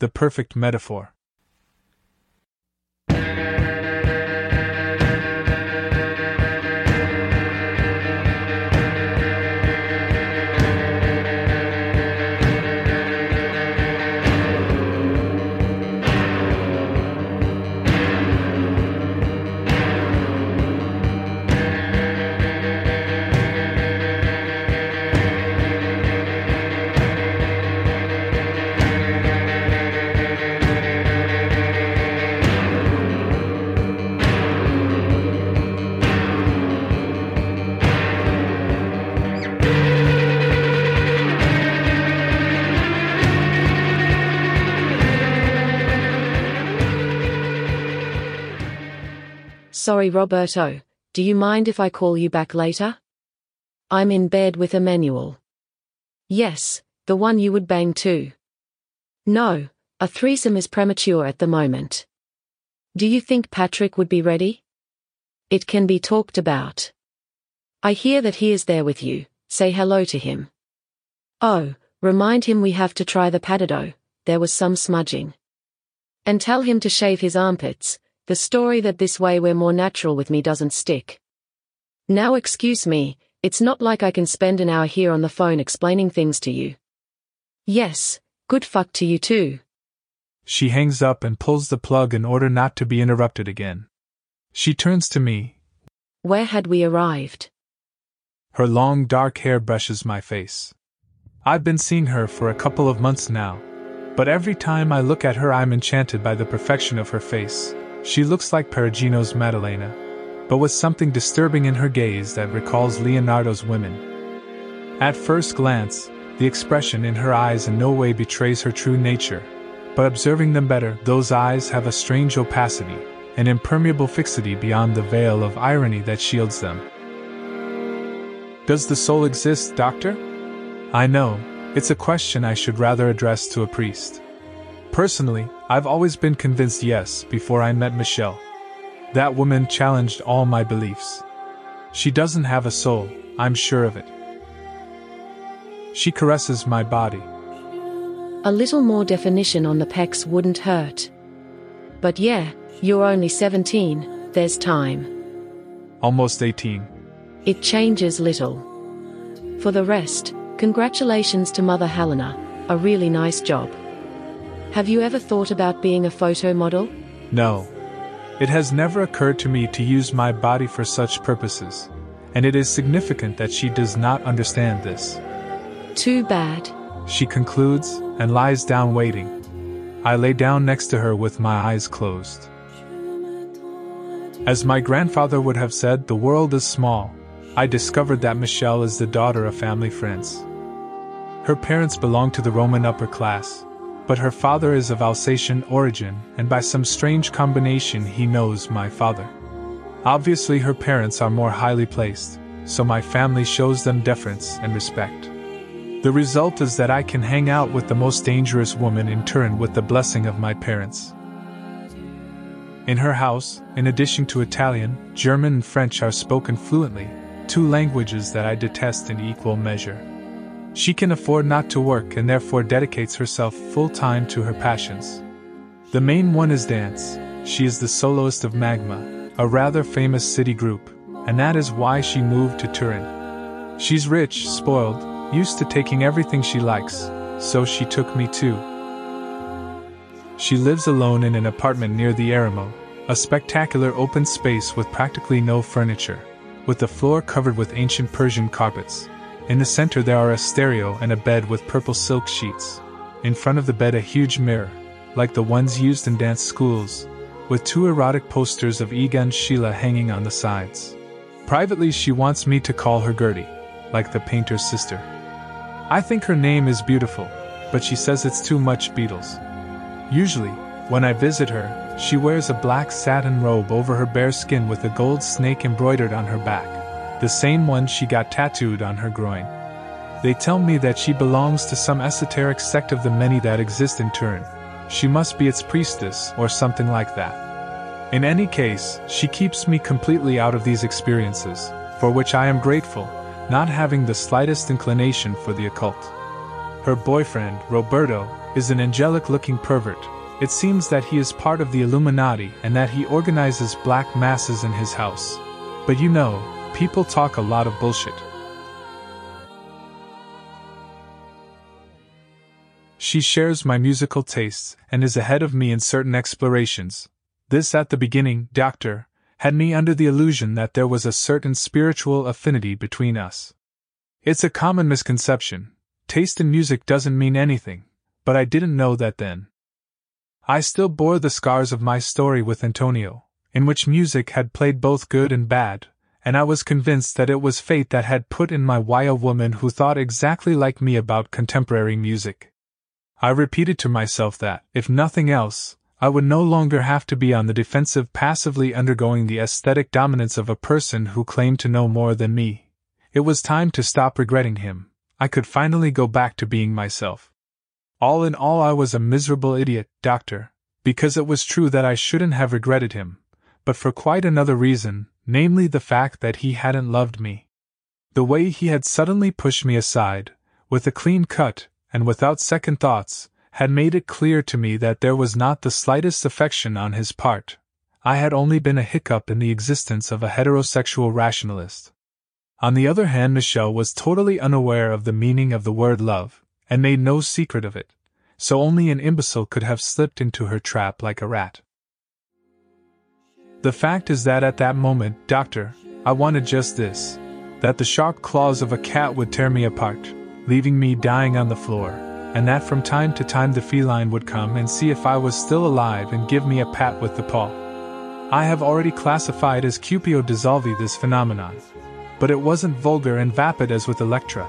The perfect metaphor. Sorry, Roberto, do you mind if I call you back later? I'm in bed with Emmanuel. Yes, the one you would bang too. No, a threesome is premature at the moment. Do you think Patrick would be ready? It can be talked about. I hear that he is there with you, say hello to him. Oh, remind him we have to try the patado, there was some smudging. And tell him to shave his armpits, the story that this way we're more natural with me doesn't stick. Now excuse me, it's not like I can spend an hour here on the phone explaining things to you. Yes, good fuck to you too. She hangs up and pulls the plug in order not to be interrupted again. She turns to me. Where had we arrived? Her long dark hair brushes my face. I've been seeing her for a couple of months now, but every time I look at her, I'm enchanted by the perfection of her face. She looks like Perugino's Maddalena, but with something disturbing in her gaze that recalls Leonardo's women. At first glance, the expression in her eyes in no way betrays her true nature, but observing them better, those eyes have a strange opacity, an impermeable fixity beyond the veil of irony that shields them. Does the soul exist, Doctor? I know, it's a question I should rather address to a priest. Personally, I've always been convinced yes before I met Michelle. That woman challenged all my beliefs. She doesn't have a soul, I'm sure of it. She caresses my body. A little more definition on the pecs wouldn't hurt. But yeah, you're only 17, there's time. Almost 18. It changes little. For the rest, congratulations to Mother Helena, a really nice job. Have you ever thought about being a photo model? No. It has never occurred to me to use my body for such purposes, and it is significant that she does not understand this. Too bad. She concludes and lies down waiting. I lay down next to her with my eyes closed. As my grandfather would have said, the world is small. I discovered that Michelle is the daughter of family friends. Her parents belong to the Roman upper class, but her father is of Alsatian origin, and by some strange combination, he knows my father. Obviously, her parents are more highly placed, so my family shows them deference and respect. The result is that I can hang out with the most dangerous woman in Turin with the blessing of my parents. In her house, in addition to Italian, German, and French are spoken fluently, two languages that I detest in equal measure. She can afford not to work and therefore dedicates herself full time to her passions. The main one is dance. She is the soloist of Magma, a rather famous city group, and that is why she moved to Turin. She's rich, spoiled, used to taking everything she likes, so she took me too. She lives alone in an apartment near the Eremo, a spectacular open space with practically no furniture, with the floor covered with ancient Persian carpets, in the center, there are a stereo and a bed with purple silk sheets. In front of the bed, a huge mirror, like the ones used in dance schools, with two erotic posters of Egon Schiele hanging on the sides. Privately, she wants me to call her Gerti, like the painter's sister. I think her name is beautiful, but she says it's too much Beatles. Usually, when I visit her, she wears a black satin robe over her bare skin with a gold snake embroidered on her back, the same one she got tattooed on her groin. They tell me that she belongs to some esoteric sect of the many that exist in Turin. She must be its priestess or something like that. In any case, she keeps me completely out of these experiences, for which I am grateful, not having the slightest inclination for the occult. Her boyfriend, Roberto, is an angelic looking pervert. It seems that he is part of the Illuminati and that he organizes black masses in his house. But you know, people talk a lot of bullshit. She shares my musical tastes and is ahead of me in certain explorations. This, at the beginning, Doctor, had me under the illusion that there was a certain spiritual affinity between us. It's a common misconception. Taste in music doesn't mean anything, but I didn't know that then. I still bore the scars of my story with Antonio, in which music had played both good and bad, and I was convinced that it was fate that had put in my way a woman who thought exactly like me about contemporary music. I repeated to myself that, if nothing else, I would no longer have to be on the defensive passively undergoing the aesthetic dominance of a person who claimed to know more than me. It was time to stop regretting him. I could finally go back to being myself. All in all, I was a miserable idiot, doctor, because it was true that I shouldn't have regretted him, but for quite another reason, namely the fact that he hadn't loved me. The way he had suddenly pushed me aside, with a clean cut, and without second thoughts, had made it clear to me that there was not the slightest affection on his part. I had only been a hiccup in the existence of a heterosexual rationalist. On the other hand, Michelle was totally unaware of the meaning of the word love, and made no secret of it, so only an imbecile could have slipped into her trap like a rat. The fact is that at that moment, Doctor, I wanted just this that the sharp claws of a cat would tear me apart, leaving me dying on the floor and that from time to time the feline would come and see if I was still alive and give me a pat with the paw. I have already classified as Cupio dissolvi this phenomenon, but it wasn't vulgar and vapid as with Electra.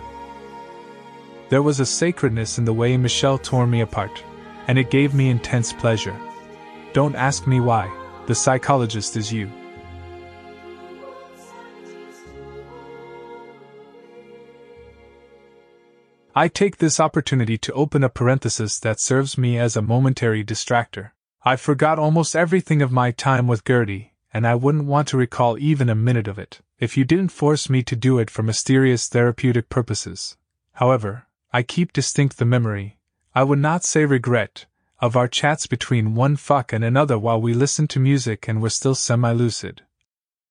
There was a sacredness in the way Michelle tore me apart, and it gave me intense pleasure. Don't ask me why, the psychologist is you. I take this opportunity to open a parenthesis that serves me as a momentary distractor. I forgot almost everything of my time with Gerti, and I wouldn't want to recall even a minute of it, if you didn't force me to do it for mysterious therapeutic purposes. However, I keep distinct the memory, I would not say regret, of our chats between one fuck and another while we listened to music and were still semi lucid.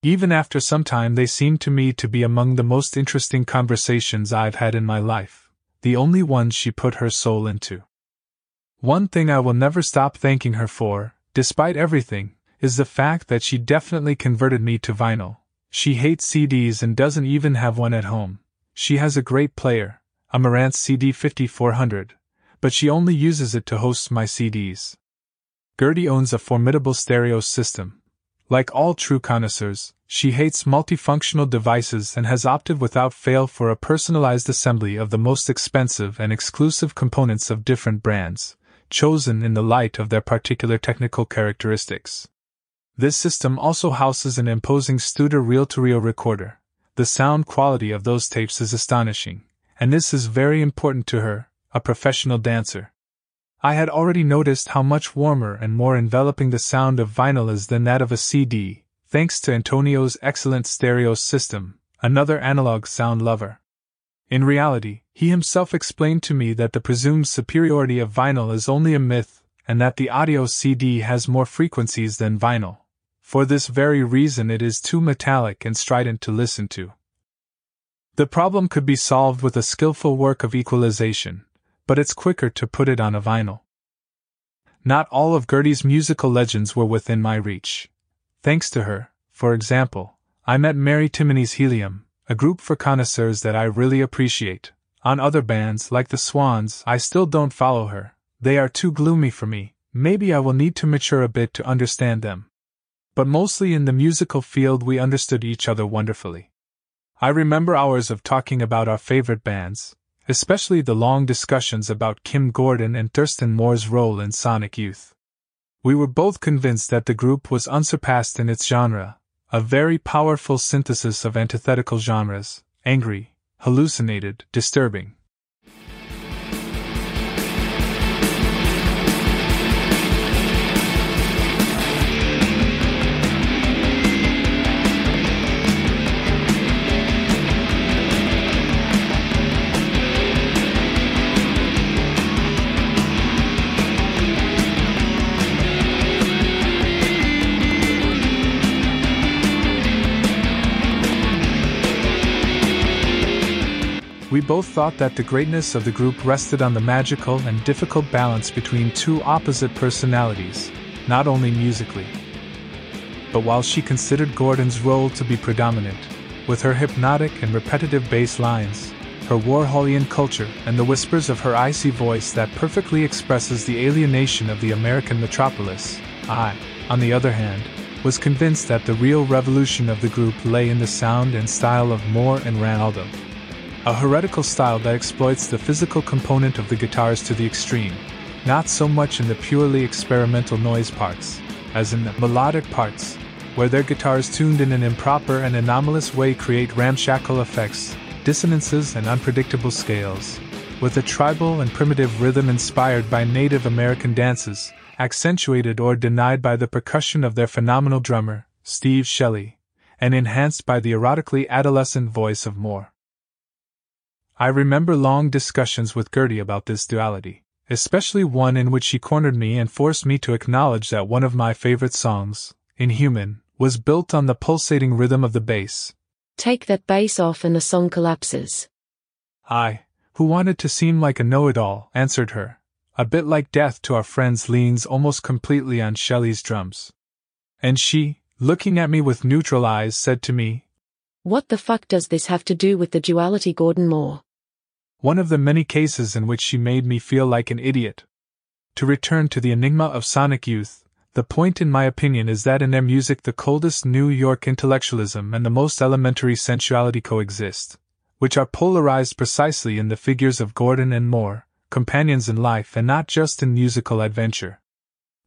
Even after some time, they seemed to me to be among the most interesting conversations I've had in my life the only ones she put her soul into. One thing I will never stop thanking her for, despite everything, is the fact that she definitely converted me to vinyl. She hates CDs and doesn't even have one at home. She has a great player, a Marantz CD 5400, but she only uses it to host my CDs. Gerti owns a formidable stereo system. Like all true connoisseurs, she hates multifunctional devices and has opted without fail for a personalized assembly of the most expensive and exclusive components of different brands, chosen in the light of their particular technical characteristics. This system also houses an imposing Studer reel to reel recorder. The sound quality of those tapes is astonishing, and this is very important to her, a professional dancer. I had already noticed how much warmer and more enveloping the sound of vinyl is than that of a CD, thanks to Antonio's excellent stereo system, another analog sound lover. In reality, he himself explained to me that the presumed superiority of vinyl is only a myth, and that the audio CD has more frequencies than vinyl. For this very reason, it is too metallic and strident to listen to. The problem could be solved with a skillful work of equalization, but it's quicker to put it on a vinyl. Not all of Gerti's musical legends were within my reach. Thanks to her, for example, I met Mary Timony's Helium, a group for connoisseurs that I really appreciate. On other bands, like the Swans, I still don't follow her. They are too gloomy for me. Maybe I will need to mature a bit to understand them. But mostly in the musical field, we understood each other wonderfully. I remember hours of talking about our favorite bands, especially the long discussions about Kim Gordon and Thurston Moore's role in Sonic Youth. We were both convinced that the group was unsurpassed in its genre, a very powerful synthesis of antithetical genres angry, hallucinated, disturbing. We both thought that the greatness of the group rested on the magical and difficult balance between two opposite personalities, not only musically. But while she considered Gordon's role to be predominant, with her hypnotic and repetitive bass lines, her Warholian culture, and the whispers of her icy voice that perfectly expresses the alienation of the American metropolis, I, on the other hand, was convinced that the real revolution of the group lay in the sound and style of Moore and Ranaldo a heretical style that exploits the physical component of the guitars to the extreme, not so much in the purely experimental noise parts, as in the melodic parts, where their guitars tuned in an improper and anomalous way create ramshackle effects, dissonances, and unpredictable scales, with a tribal and primitive rhythm inspired by Native American dances, accentuated or denied by the percussion of their phenomenal drummer, Steve Shelley, and enhanced by the erotically adolescent voice of Moore. I remember long discussions with Gerti about this duality, especially one in which she cornered me and forced me to acknowledge that one of my favorite songs, Inhuman, was built on the pulsating rhythm of the bass. Take that bass off and the song collapses. I, who wanted to seem like a know it all, answered her. A bit like death to our friends leans almost completely on Shelley's drums. And she, looking at me with neutral eyes, said to me, What the fuck does this have to do with the duality Gordon Moore? One of the many cases in which she made me feel like an idiot. To return to the enigma of Sonic Youth, the point in my opinion is that in their music the coldest New York intellectualism and the most elementary sensuality coexist, which are polarized precisely in the figures of Gordon and Moore, companions in life and not just in musical adventure.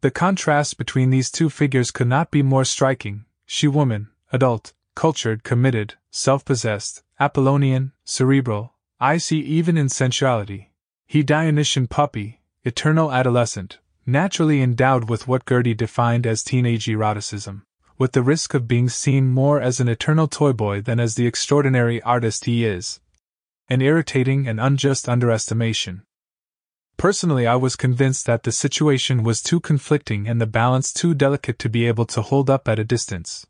The contrast between these two figures could not be more striking she woman, adult, cultured, committed, self possessed, Apollonian, cerebral, I see even in sensuality. He Dionysian puppy, eternal adolescent, naturally endowed with what Gerti defined as teenage eroticism, with the risk of being seen more as an eternal toy boy than as the extraordinary artist he is. An irritating and unjust underestimation. Personally, I was convinced that the situation was too conflicting and the balance too delicate to be able to hold up at a distance.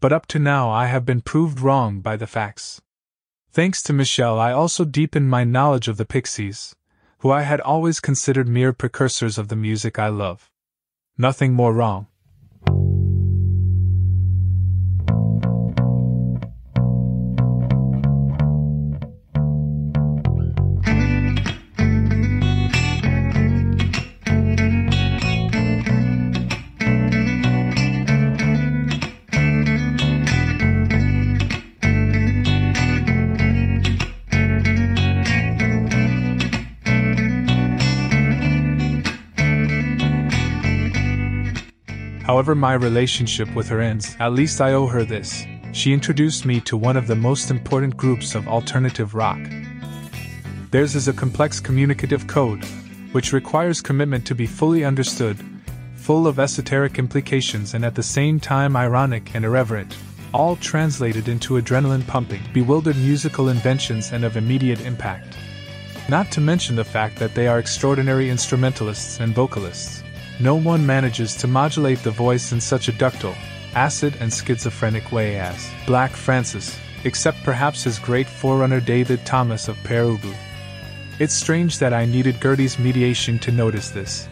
But up to now, I have been proved wrong by the facts. Thanks to Michelle, I also deepened my knowledge of the Pixies, who I had always considered mere precursors of the music I love. Nothing more wrong. However, my relationship with her ends, at least I owe her this. She introduced me to one of the most important groups of alternative rock. Theirs is a complex communicative code, which requires commitment to be fully understood, full of esoteric implications and at the same time ironic and irreverent, all translated into adrenaline pumping, bewildered musical inventions and of immediate impact. Not to mention the fact that they are extraordinary instrumentalists and vocalists. No one manages to modulate the voice in such a ductile, acid, and schizophrenic way as Black Francis, except perhaps his great forerunner David Thomas of Pere Ubu. It's strange that I needed Gerti's mediation to notice this.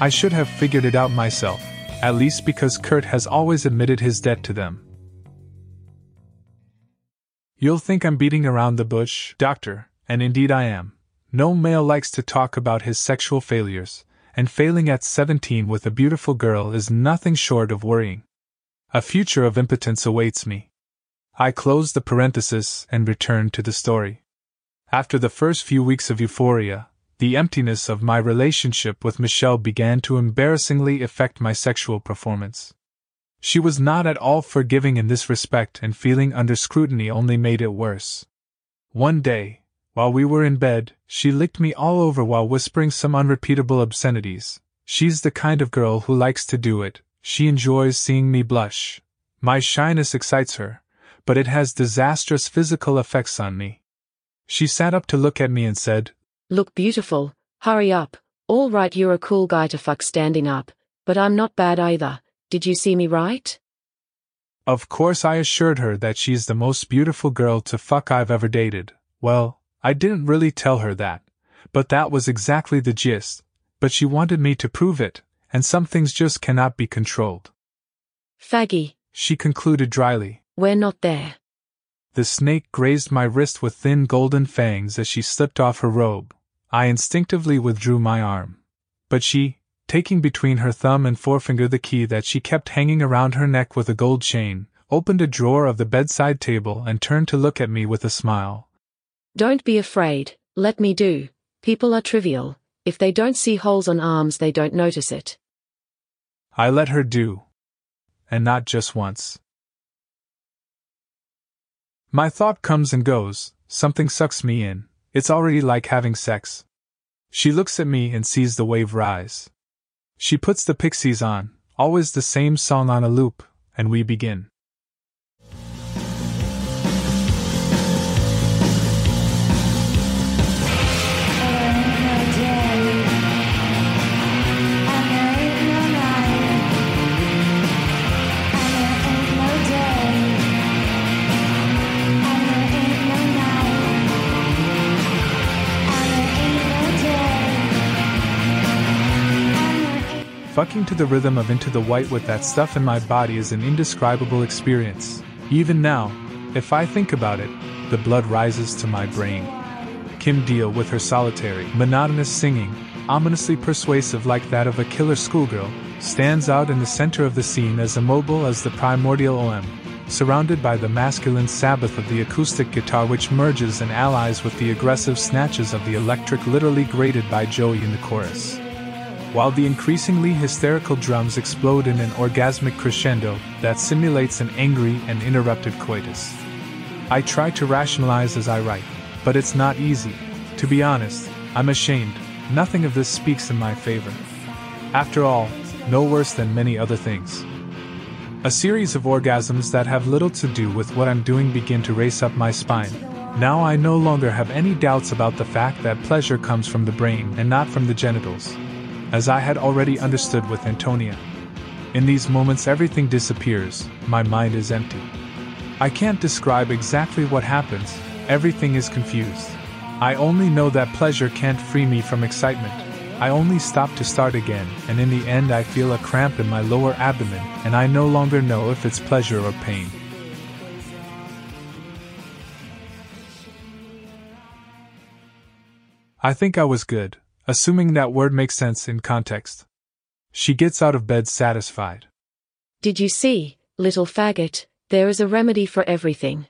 I should have figured it out myself, at least because Kurt has always admitted his debt to them. You'll think I'm beating around the bush, Doctor, and indeed I am. No male likes to talk about his sexual failures, and failing at 17 with a beautiful girl is nothing short of worrying. A future of impotence awaits me. I close the parenthesis and return to the story. After the first few weeks of euphoria, the emptiness of my relationship with Michelle began to embarrassingly affect my sexual performance. She was not at all forgiving in this respect, and feeling under scrutiny only made it worse. One day, while we were in bed, she licked me all over while whispering some unrepeatable obscenities. She's the kind of girl who likes to do it, she enjoys seeing me blush. My shyness excites her, but it has disastrous physical effects on me. She sat up to look at me and said, Look beautiful, hurry up. All right, you're a cool guy to fuck standing up, but I'm not bad either. Did you see me right? Of course, I assured her that she's the most beautiful girl to fuck I've ever dated. Well, I didn't really tell her that, but that was exactly the gist. But she wanted me to prove it, and some things just cannot be controlled. Faggy, She concluded dryly. we're not there. The snake grazed my wrist with thin golden fangs as she slipped off her robe. I instinctively withdrew my arm. But she, taking between her thumb and forefinger the key that she kept hanging around her neck with a gold chain, opened a drawer of the bedside table and turned to look at me with a smile. Don't be afraid, let me do. People are trivial. If they don't see holes on arms, they don't notice it. I let her do. And not just once. My thought comes and goes, something sucks me in, it's already like having sex. She looks at me and sees the wave rise. She puts the Pixies on, always the same song on a loop, and we begin. Fucking to the rhythm of Into the White with that stuff in my body is an indescribable experience. Even now, if I think about it, the blood rises to my brain. Kim Deal with her solitary, monotonous singing, ominously persuasive like that of a killer schoolgirl, stands out in the center of the scene as immobile as the primordial OM, surrounded by the masculine sabbath of the acoustic guitar which merges and allies with the aggressive snatches of the electric literally grated by Joey in the chorus while the increasingly hysterical drums explode in an orgasmic crescendo that simulates an angry and interrupted coitus. I try to rationalize as I write, but it's not easy. To be honest, I'm ashamed, nothing of this speaks in my favor. After all, no worse than many other things. A series of orgasms that have little to do with what I'm doing begin to race up my spine. Now I no longer have any doubts about the fact that pleasure comes from the brain and not from the genitals as I had already understood with Antonia. In these moments, everything disappears, my mind is empty. I can't describe exactly what happens, everything is confused. I only know that pleasure can't free me from excitement. I only stop to start again, and in the end, I feel a cramp in my lower abdomen, and I no longer know if it's pleasure or pain. I think I was good, assuming that word makes sense in context. She gets out of bed satisfied. Did you see, little faggot, there is a remedy for everything.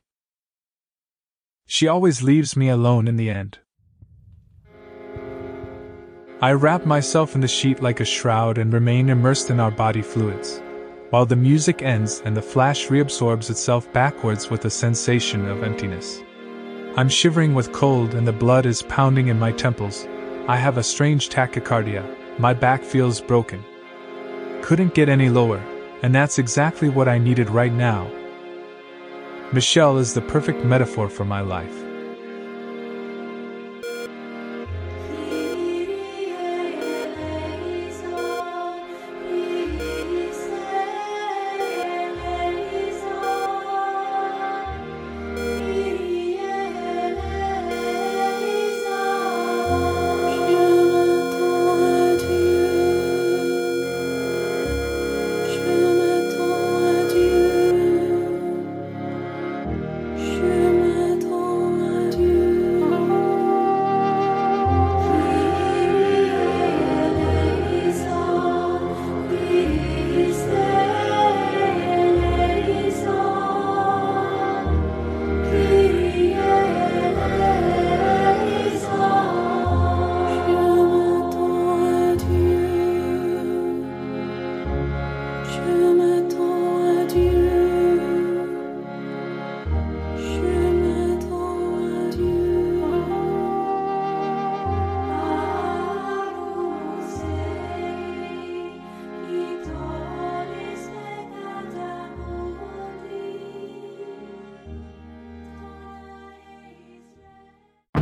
She always leaves me alone in the end. I wrap myself in the sheet like a shroud and remain immersed in our body fluids, while the music ends and the flash reabsorbs itself backwards with a sensation of emptiness. I'm shivering with cold and the blood is pounding in my temples, I have a strange tachycardia, my back feels broken. Couldn't get any lower, and that's exactly what I needed right now. Michelle is the perfect metaphor for my life.